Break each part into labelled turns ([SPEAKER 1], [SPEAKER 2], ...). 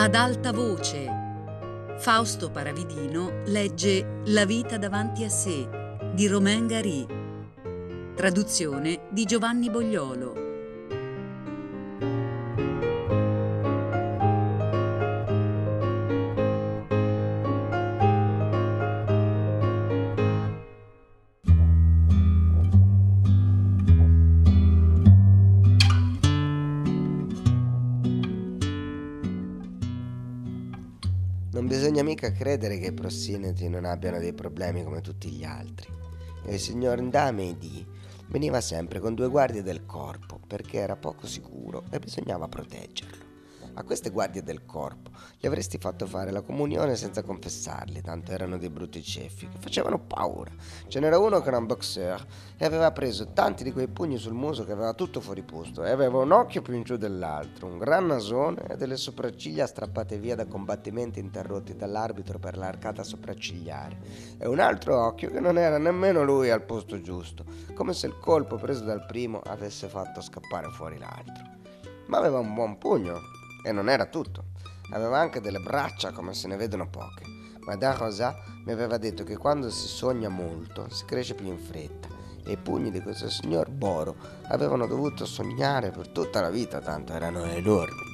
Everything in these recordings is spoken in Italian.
[SPEAKER 1] Ad alta voce. Fausto Paravidino legge La vita davanti a sé di Romain Gary. Traduzione di Giovanni Bogliolo.
[SPEAKER 2] Non bisogna mica credere che i prossineti non abbiano dei problemi come tutti gli altri. Il signor Ndamedi veniva sempre con due guardie del corpo perché era poco sicuro e bisognava proteggerlo. A queste guardie del corpo gli avresti fatto fare la comunione senza confessarli, tanto erano dei brutti ceffi che facevano paura. Ce n'era uno che era un boxer e aveva preso tanti di quei pugni sul muso che aveva tutto fuori posto e aveva un occhio più in giù dell'altro, un gran nasone e delle sopracciglia strappate via da combattimenti interrotti dall'arbitro per l'arcata sopraccigliare e un altro occhio che non era nemmeno lui al posto giusto, come se il colpo preso dal primo avesse fatto scappare fuori l'altro. Ma aveva un buon pugno e non era tutto. Aveva anche delle braccia come se ne vedono poche. Madame Rosa mi aveva detto che quando si sogna molto si cresce più in fretta e i pugni di questo signor Boro avevano dovuto sognare per tutta la vita, tanto erano enormi.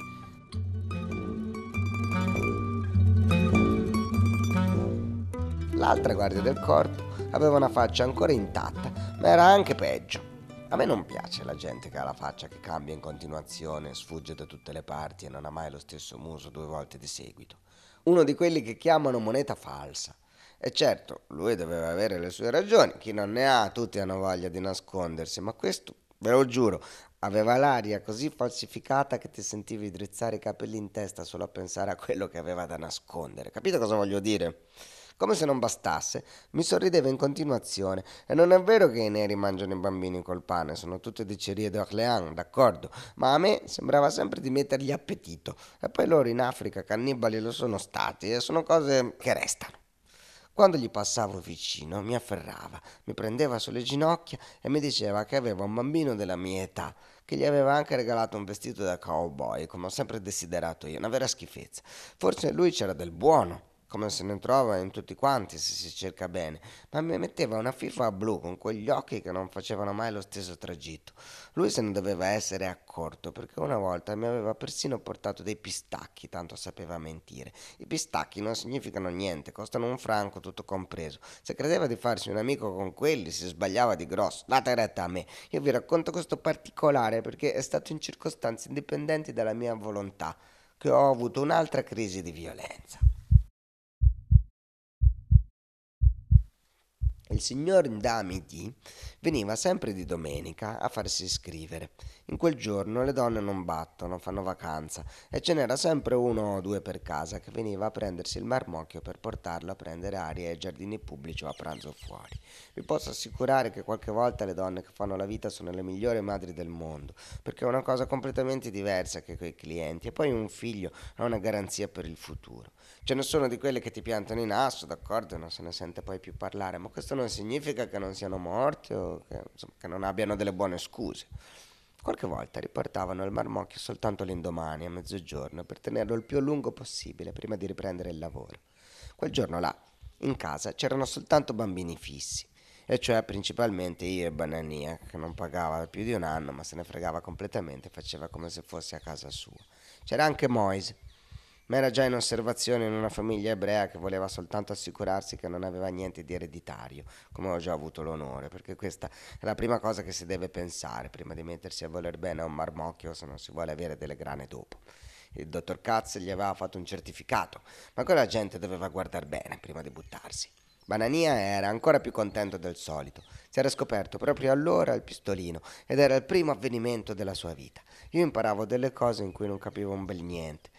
[SPEAKER 2] L'altra guardia del corpo aveva una faccia ancora intatta, ma era anche peggio. A me non piace la gente che ha la faccia che cambia in continuazione, sfugge da tutte le parti e non ha mai lo stesso muso due volte di seguito. Uno di quelli che chiamano moneta falsa. E certo, lui doveva avere le sue ragioni, chi non ne ha, tutti hanno voglia di nascondersi, ma questo, ve lo giuro, aveva l'aria così falsificata che ti sentivi drizzare i capelli in testa solo a pensare a quello che aveva da nascondere. Capito cosa voglio dire? Come se non bastasse, mi sorrideva in continuazione. E non è vero che i neri mangiano i bambini col pane, sono tutte dicerie d'Orléans, d'accordo, ma a me sembrava sempre di mettergli appetito. E poi loro in Africa cannibali lo sono stati e sono cose che restano. Quando gli passavo vicino mi afferrava, mi prendeva sulle ginocchia e mi diceva che aveva un bambino della mia età, che gli aveva anche regalato un vestito da cowboy, come ho sempre desiderato io, una vera schifezza. Forse lui c'era del buono come se ne trova in tutti quanti se si cerca bene, ma mi metteva una FIFA blu con quegli occhi che non facevano mai lo stesso tragitto. Lui se ne doveva essere accorto perché una volta mi aveva persino portato dei pistacchi, tanto sapeva mentire. I pistacchi non significano niente, costano un franco tutto compreso. Se credeva di farsi un amico con quelli si sbagliava di grosso. Date retta a me. Io vi racconto questo particolare perché è stato in circostanze indipendenti dalla mia volontà che ho avuto un'altra crisi di violenza. Il signor Ndamiti veniva sempre di domenica a farsi iscrivere. In quel giorno le donne non battono, fanno vacanza e ce n'era sempre uno o due per casa che veniva a prendersi il marmocchio per portarlo a prendere aria ai giardini pubblici o a pranzo fuori. Vi posso assicurare che qualche volta le donne che fanno la vita sono le migliori madri del mondo, perché è una cosa completamente diversa che quei clienti e poi un figlio è una garanzia per il futuro. Ce ne sono di quelle che ti piantano in asso, d'accordo, non se ne sente poi più parlare, ma questo non significa che non siano morti o che, insomma, che non abbiano delle buone scuse. Qualche volta riportavano il marmocchio soltanto l'indomani, a mezzogiorno, per tenerlo il più a lungo possibile prima di riprendere il lavoro. Quel giorno là, in casa, c'erano soltanto bambini fissi, e cioè principalmente io e Banania, che non pagava da più di un anno, ma se ne fregava completamente e faceva come se fosse a casa sua. C'era anche Moise, ma era già in osservazione in una famiglia ebrea che voleva soltanto assicurarsi che non aveva niente di ereditario, come ho già avuto l'onore, perché questa è la prima cosa che si deve pensare prima di mettersi a voler bene a un marmocchio se non si vuole avere delle grane dopo. Il dottor Katz gli aveva fatto un certificato, ma quella gente doveva guardare bene prima di buttarsi. Banania era ancora più contento del solito. Si era scoperto proprio allora il pistolino ed era il primo avvenimento della sua vita. Io imparavo delle cose in cui non capivo un bel niente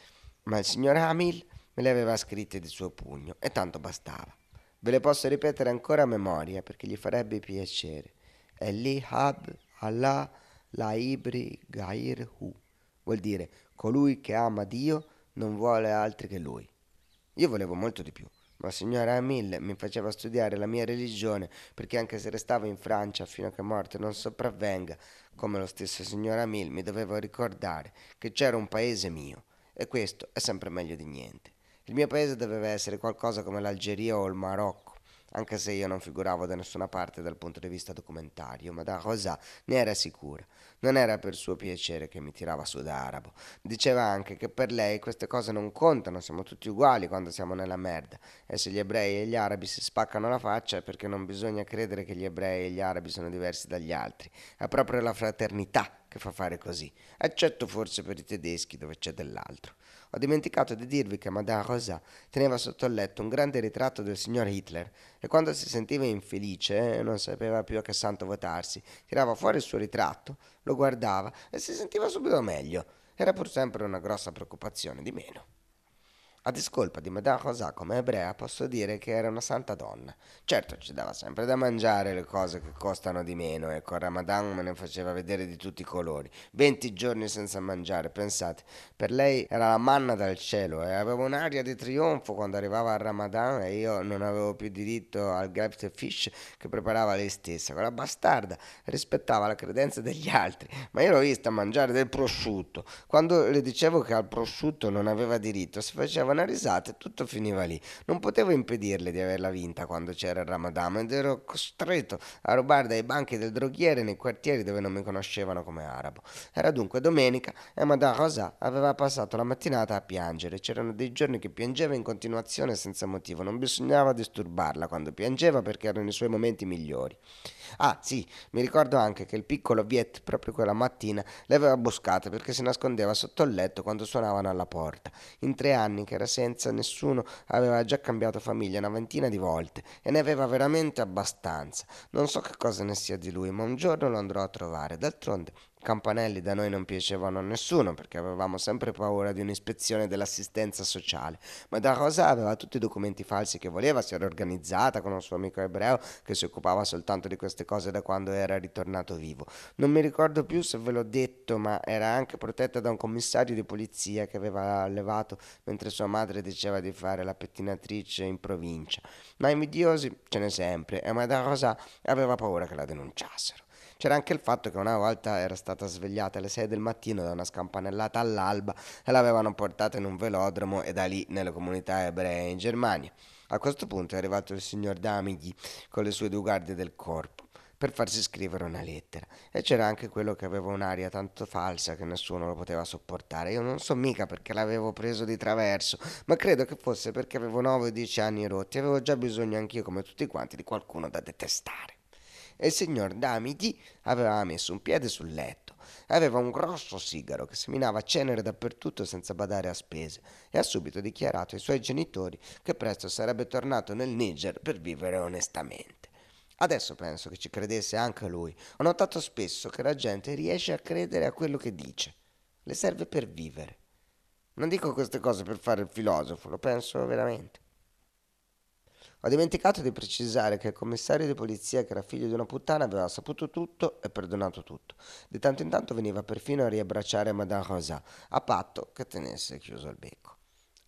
[SPEAKER 2] ma il signor Hamil me le aveva scritte di suo pugno e tanto bastava. Ve le posso ripetere ancora a memoria perché gli farebbe piacere. Eli Hab Allah Laibri Gair Hu. Vuol dire colui che ama Dio non vuole altri che lui. Io volevo molto di più, ma il signor Hamil mi faceva studiare la mia religione perché anche se restavo in Francia fino a che morte non sopravvenga, come lo stesso signor Hamil mi dovevo ricordare che c'era un paese mio E questo è sempre meglio di niente. Il mio paese doveva essere qualcosa come l'Algeria o il Marocco anche se io non figuravo da nessuna parte dal punto di vista documentario, ma da Rosa ne era sicura. Non era per suo piacere che mi tirava su da arabo. Diceva anche che per lei queste cose non contano, siamo tutti uguali quando siamo nella merda. E se gli ebrei e gli arabi si spaccano la faccia è perché non bisogna credere che gli ebrei e gli arabi sono diversi dagli altri. È proprio la fraternità che fa fare così, eccetto forse per i tedeschi dove c'è dell'altro. Ho dimenticato di dirvi che Madame Rosa teneva sotto il letto un grande ritratto del signor Hitler e quando si sentiva infelice e non sapeva più a che santo votarsi, tirava fuori il suo ritratto, lo guardava e si sentiva subito meglio. Era pur sempre una grossa preoccupazione di meno. A discolpa di Madame Rosa come ebrea posso dire che era una santa donna. Certo ci dava sempre da mangiare le cose che costano di meno e con Ramadan me ne faceva vedere di tutti i colori. Venti giorni senza mangiare, pensate. Per lei era la manna dal cielo e aveva un'aria di trionfo quando arrivava a Ramadan e io non avevo più diritto al grape fish che preparava lei stessa. Quella bastarda rispettava la credenza degli altri, ma io l'ho vista mangiare del prosciutto. Quando le dicevo che al prosciutto non aveva diritto, si faceva una risata e tutto finiva lì. Non potevo impedirle di averla vinta quando c'era il Ramadan ed ero costretto a rubare dai banchi del droghiere nei quartieri dove non mi conoscevano come arabo. Era dunque domenica e Madame Rosa aveva passato la mattinata a piangere. C'erano dei giorni che piangeva in continuazione senza motivo. Non bisognava disturbarla quando piangeva perché erano i suoi momenti migliori. Ah, sì, mi ricordo anche che il piccolo Viet, proprio quella mattina, le aveva buscate perché si nascondeva sotto il letto quando suonavano alla porta. In tre anni che era senza nessuno aveva già cambiato famiglia una ventina di volte e ne aveva veramente abbastanza. Non so che cosa ne sia di lui, ma un giorno lo andrò a trovare. D'altronde campanelli da noi non piacevano a nessuno perché avevamo sempre paura di un'ispezione dell'assistenza sociale, ma da Rosa aveva tutti i documenti falsi che voleva, si era organizzata con un suo amico ebreo che si occupava soltanto di queste cose da quando era ritornato vivo. Non mi ricordo più se ve l'ho detto, ma era anche protetta da un commissario di polizia che aveva allevato mentre sua madre diceva di fare la pettinatrice in provincia. Ma invidiosi ce n'è sempre e Madame Rosa aveva paura che la denunciassero. C'era anche il fatto che una volta era stata svegliata alle 6 del mattino da una scampanellata all'alba e l'avevano portata in un velodromo e da lì nelle comunità ebree in Germania. A questo punto è arrivato il signor Damighi con le sue due guardie del corpo per farsi scrivere una lettera. E c'era anche quello che aveva un'aria tanto falsa che nessuno lo poteva sopportare. Io non so mica perché l'avevo preso di traverso, ma credo che fosse perché avevo 9 o 10 anni rotti. Avevo già bisogno anch'io, come tutti quanti, di qualcuno da detestare e il signor Damiti aveva messo un piede sul letto. Aveva un grosso sigaro che seminava cenere dappertutto senza badare a spese e ha subito dichiarato ai suoi genitori che presto sarebbe tornato nel Niger per vivere onestamente. Adesso penso che ci credesse anche lui. Ho notato spesso che la gente riesce a credere a quello che dice. Le serve per vivere. Non dico queste cose per fare il filosofo, lo penso veramente. Ho dimenticato di precisare che il commissario di polizia, che era figlio di una puttana, aveva saputo tutto e perdonato tutto. Di tanto in tanto veniva perfino a riabbracciare Madame Rosa, a patto che tenesse chiuso il becco.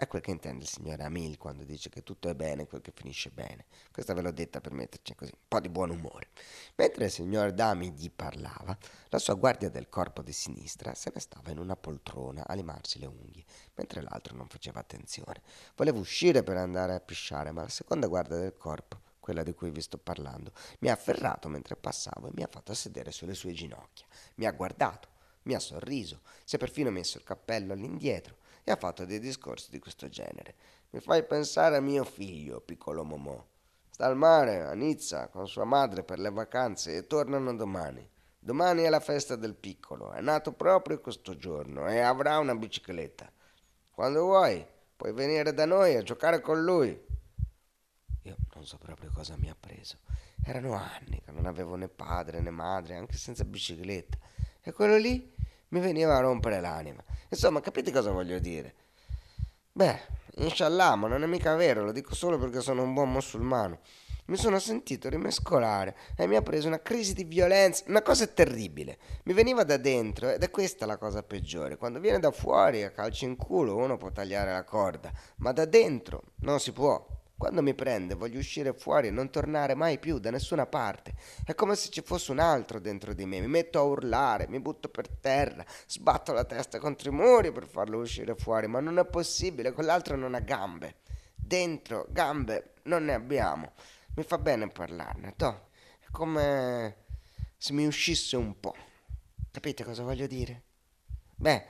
[SPEAKER 2] È quel che intende il signore Amil quando dice che tutto è bene quel che finisce bene. Questa ve l'ho detta per metterci così un po' di buon umore. Mentre il signor Dami gli parlava, la sua guardia del corpo di sinistra se ne stava in una poltrona a limarsi le unghie, mentre l'altro non faceva attenzione. Voleva uscire per andare a pisciare, ma la seconda guardia del corpo quella di cui vi sto parlando, mi ha afferrato mentre passavo e mi ha fatto sedere sulle sue ginocchia. Mi ha guardato, mi ha sorriso, si è perfino messo il cappello all'indietro e ha fatto dei discorsi di questo genere. Mi fai pensare a mio figlio, piccolo Momò. Sta al mare, a Nizza, con sua madre per le vacanze e tornano domani. Domani è la festa del piccolo, è nato proprio questo giorno e avrà una bicicletta. Quando vuoi, puoi venire da noi a giocare con lui. Io non so proprio cosa mi ha preso. Erano anni che non avevo né padre né madre, anche senza bicicletta. E quello lì mi veniva a rompere l'anima. Insomma, capite cosa voglio dire? Beh, inshallah, ma non è mica vero, lo dico solo perché sono un buon musulmano. Mi sono sentito rimescolare e mi ha preso una crisi di violenza, una cosa terribile. Mi veniva da dentro ed è questa la cosa peggiore. Quando viene da fuori a calci in culo uno può tagliare la corda, ma da dentro non si può. Quando mi prende voglio uscire fuori e non tornare mai più da nessuna parte. È come se ci fosse un altro dentro di me. Mi metto a urlare, mi butto per terra, sbatto la testa contro i muri per farlo uscire fuori, ma non è possibile, quell'altro non ha gambe. Dentro gambe non ne abbiamo. Mi fa bene parlarne, to. È come se mi uscisse un po'. Capite cosa voglio dire? Beh,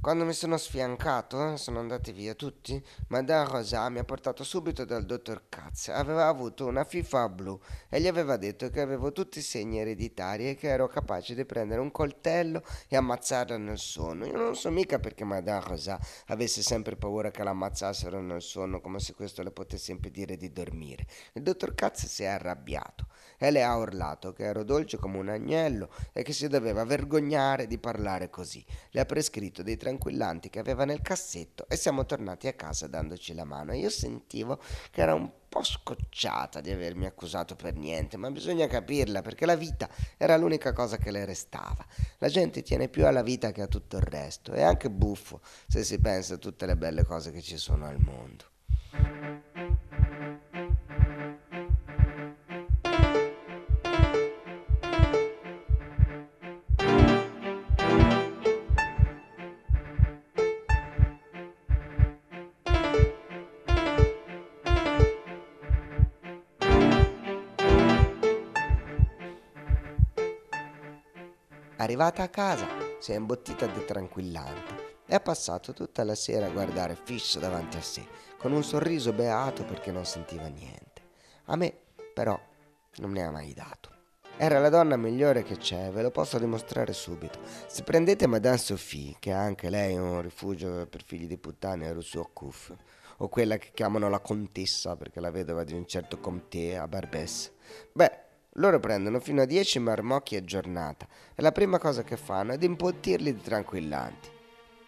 [SPEAKER 2] quando mi sono sfiancato, sono andati via tutti, Madame Rosa mi ha portato subito dal dottor Katz. Aveva avuto una FIFA blu e gli aveva detto che avevo tutti i segni ereditari e che ero capace di prendere un coltello e ammazzarla nel sonno. Io non so mica perché Madame Rosa avesse sempre paura che l'ammazzassero nel sonno, come se questo le potesse impedire di dormire. Il dottor Katz si è arrabbiato e le ha urlato che ero dolce come un agnello e che si doveva vergognare di parlare così. Le ha prescritto dei tranquillanti che aveva nel cassetto e siamo tornati a casa dandoci la mano. Io sentivo che era un po' scocciata di avermi accusato per niente, ma bisogna capirla perché la vita era l'unica cosa che le restava. La gente tiene più alla vita che a tutto il resto. È anche buffo se si pensa a tutte le belle cose che ci sono al mondo. Arrivata a casa, si è imbottita di tranquillante e ha passato tutta la sera a guardare fisso davanti a sé, con un sorriso beato perché non sentiva niente. A me, però, non ne ha mai dato. Era la donna migliore che c'è, ve lo posso dimostrare subito. Se prendete Madame Sophie, che ha anche lei un rifugio per figli di puttane a Rousseau-Couf, o quella che chiamano la contessa perché la vedova di un certo comté a Barbès, beh, loro prendono fino a 10 marmocchi a giornata e la prima cosa che fanno è di impottirli di tranquillanti.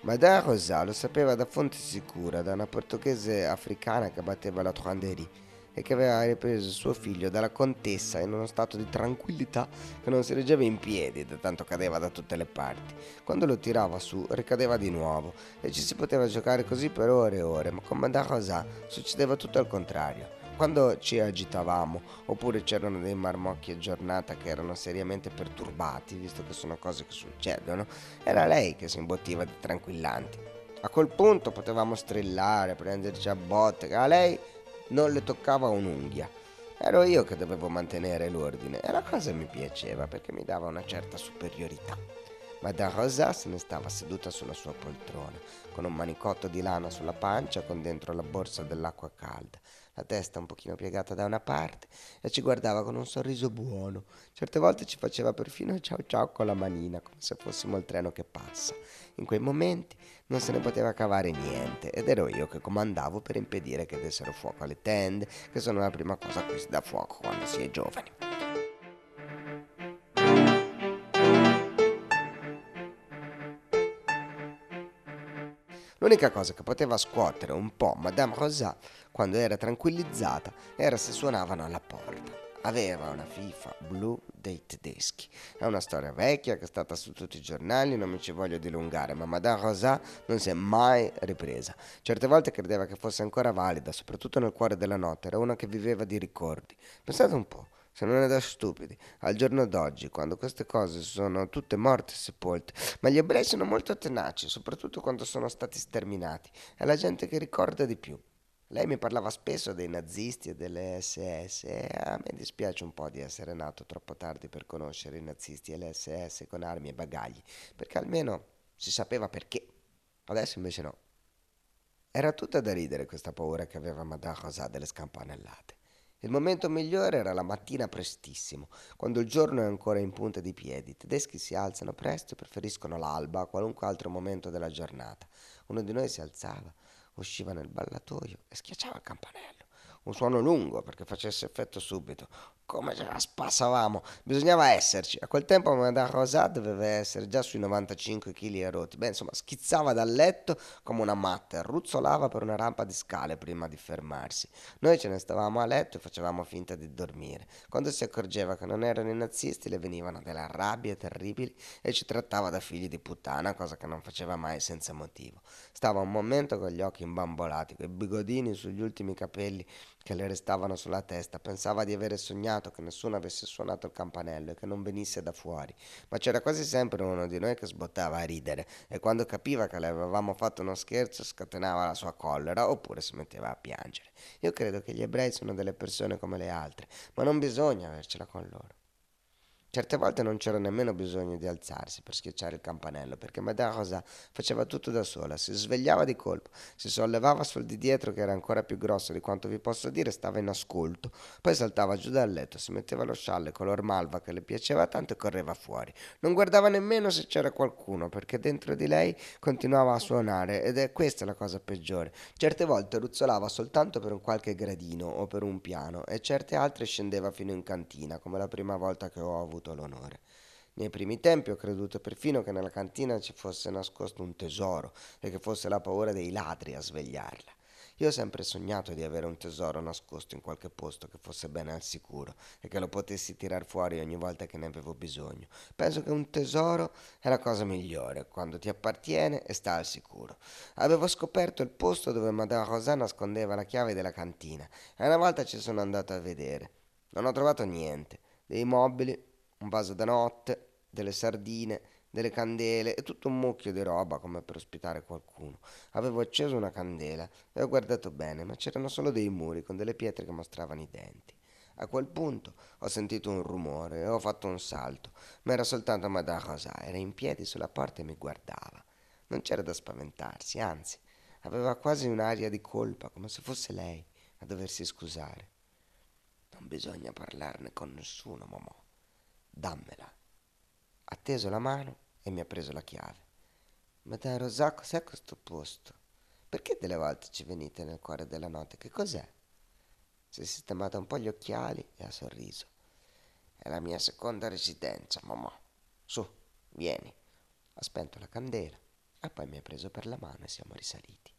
[SPEAKER 2] Madame Rosa lo sapeva da fonte sicura, da una portoghese africana che batteva la Truanderie e che aveva ripreso suo figlio dalla contessa in uno stato di tranquillità che non si reggeva in piedi da tanto cadeva da tutte le parti. Quando lo tirava su ricadeva di nuovo e ci si poteva giocare così per ore e ore, ma con Madame Rosa succedeva tutto al contrario quando ci agitavamo oppure c'erano dei marmocchi a giornata che erano seriamente perturbati, visto che sono cose che succedono, era lei che si imbottiva di tranquillanti. A quel punto potevamo strillare, prenderci a botte, a lei non le toccava un'unghia. Ero io che dovevo mantenere l'ordine e la cosa mi piaceva perché mi dava una certa superiorità. Madame Rosa se ne stava seduta sulla sua poltrona, con un manicotto di lana sulla pancia con dentro la borsa dell'acqua calda la testa un pochino piegata da una parte e ci guardava con un sorriso buono. Certe volte ci faceva perfino ciao ciao con la manina, come se fossimo il treno che passa. In quei momenti non se ne poteva cavare niente ed ero io che comandavo per impedire che dessero fuoco alle tende, che sono la prima cosa a cui si dà fuoco quando si è giovani. L'unica cosa che poteva scuotere un po' Madame Rosa quando era tranquillizzata era se suonavano alla porta. Aveva una FIFA blu dei tedeschi. È una storia vecchia che è stata su tutti i giornali, non mi ci voglio dilungare, ma Madame Rosa non si è mai ripresa. Certe volte credeva che fosse ancora valida, soprattutto nel cuore della notte, era una che viveva di ricordi. Pensate un po' se non è da stupidi, al giorno d'oggi, quando queste cose sono tutte morte e sepolte, ma gli ebrei sono molto tenaci, soprattutto quando sono stati sterminati, è la gente che ricorda di più. Lei mi parlava spesso dei nazisti e delle SS e a me dispiace un po' di essere nato troppo tardi per conoscere i nazisti e le SS con armi e bagagli, perché almeno si sapeva perché. Adesso invece no. Era tutta da ridere questa paura che aveva Madame Rosa delle scampanellate. Il momento migliore era la mattina prestissimo, quando il giorno è ancora in punta di piedi. I tedeschi si alzano presto e preferiscono l'alba a qualunque altro momento della giornata. Uno di noi si alzava, usciva nel ballatoio e schiacciava il campanello un suono lungo perché facesse effetto subito. Come ce la spassavamo, bisognava esserci. A quel tempo Madame Rosa doveva essere già sui 95 kg e rotti. Beh, insomma, schizzava dal letto come una matta e ruzzolava per una rampa di scale prima di fermarsi. Noi ce ne stavamo a letto e facevamo finta di dormire. Quando si accorgeva che non erano i nazisti, le venivano delle rabbie terribili e ci trattava da figli di puttana, cosa che non faceva mai senza motivo. Stava un momento con gli occhi imbambolati, coi bigodini sugli ultimi capelli che le restavano sulla testa, pensava di avere sognato che nessuno avesse suonato il campanello e che non venisse da fuori, ma c'era quasi sempre uno di noi che sbottava a ridere e quando capiva che le avevamo fatto uno scherzo scatenava la sua collera oppure si metteva a piangere. Io credo che gli ebrei sono delle persone come le altre, ma non bisogna avercela con loro. Certe volte non c'era nemmeno bisogno di alzarsi per schiacciare il campanello, perché Madame Rosa faceva tutto da sola, si svegliava di colpo, si sollevava sul di dietro che era ancora più grosso di quanto vi posso dire, stava in ascolto, poi saltava giù dal letto, si metteva lo scialle color malva che le piaceva tanto e correva fuori. Non guardava nemmeno se c'era qualcuno, perché dentro di lei continuava a suonare ed è questa la cosa peggiore. Certe volte ruzzolava soltanto per un qualche gradino o per un piano e certe altre scendeva fino in cantina, come la prima volta che ho avuto avuto l'onore. Nei primi tempi ho creduto perfino che nella cantina ci fosse nascosto un tesoro e che fosse la paura dei ladri a svegliarla. Io ho sempre sognato di avere un tesoro nascosto in qualche posto che fosse bene al sicuro e che lo potessi tirar fuori ogni volta che ne avevo bisogno. Penso che un tesoro è la cosa migliore quando ti appartiene e sta al sicuro. Avevo scoperto il posto dove Madame Rosa nascondeva la chiave della cantina e una volta ci sono andato a vedere. Non ho trovato niente, dei mobili, un vaso da notte, delle sardine, delle candele e tutto un mucchio di roba come per ospitare qualcuno. Avevo acceso una candela e ho guardato bene, ma c'erano solo dei muri con delle pietre che mostravano i denti. A quel punto ho sentito un rumore e ho fatto un salto, ma era soltanto Madame Rosa, era in piedi sulla porta e mi guardava. Non c'era da spaventarsi, anzi, aveva quasi un'aria di colpa, come se fosse lei a doversi scusare. Non bisogna parlarne con nessuno, mamma dammela. Ha teso la mano e mi ha preso la chiave. Madame Rosà, cos'è questo posto? Perché delle volte ci venite nel cuore della notte? Che cos'è? Si è sistemata un po' gli occhiali e ha sorriso. È la mia seconda residenza, mamma. Su, vieni. Ha spento la candela e poi mi ha preso per la mano e siamo risaliti.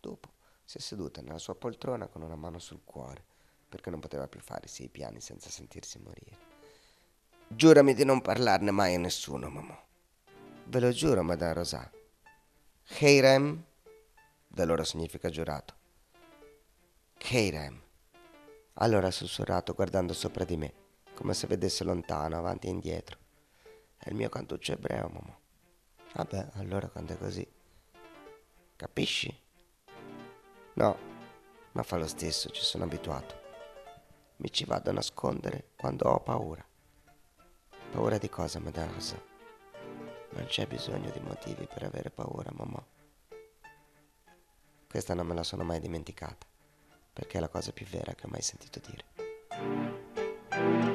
[SPEAKER 2] Dopo si è seduta nella sua poltrona con una mano sul cuore, perché non poteva più fare sei piani senza sentirsi morire. Giurami di non parlarne mai a nessuno, mamma. Ve lo giuro, Madame Rosa. Heirem, da loro significa giurato. Heirem. Allora ha sussurrato guardando sopra di me, come se vedesse lontano, avanti e indietro. È il mio cantuccio ebreo, mamma. Vabbè, allora quando è così. Capisci? No, ma fa lo stesso, ci sono abituato. Mi ci vado a nascondere quando ho paura. Paura di cosa, Madame Rosa? Non c'è bisogno di motivi per avere paura, mamma. Questa non me la sono mai dimenticata, perché è la cosa più vera che ho mai sentito dire.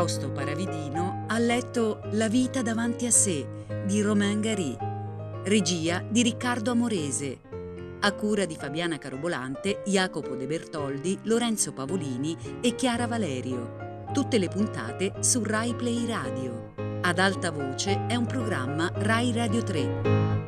[SPEAKER 1] Fausto Paravidino ha letto La vita davanti a sé di Romain Gary, regia di Riccardo Amorese, a cura di Fabiana Carobolante, Jacopo De Bertoldi, Lorenzo Pavolini e Chiara Valerio. Tutte le puntate su Rai Play Radio. Ad alta voce è un programma Rai Radio 3.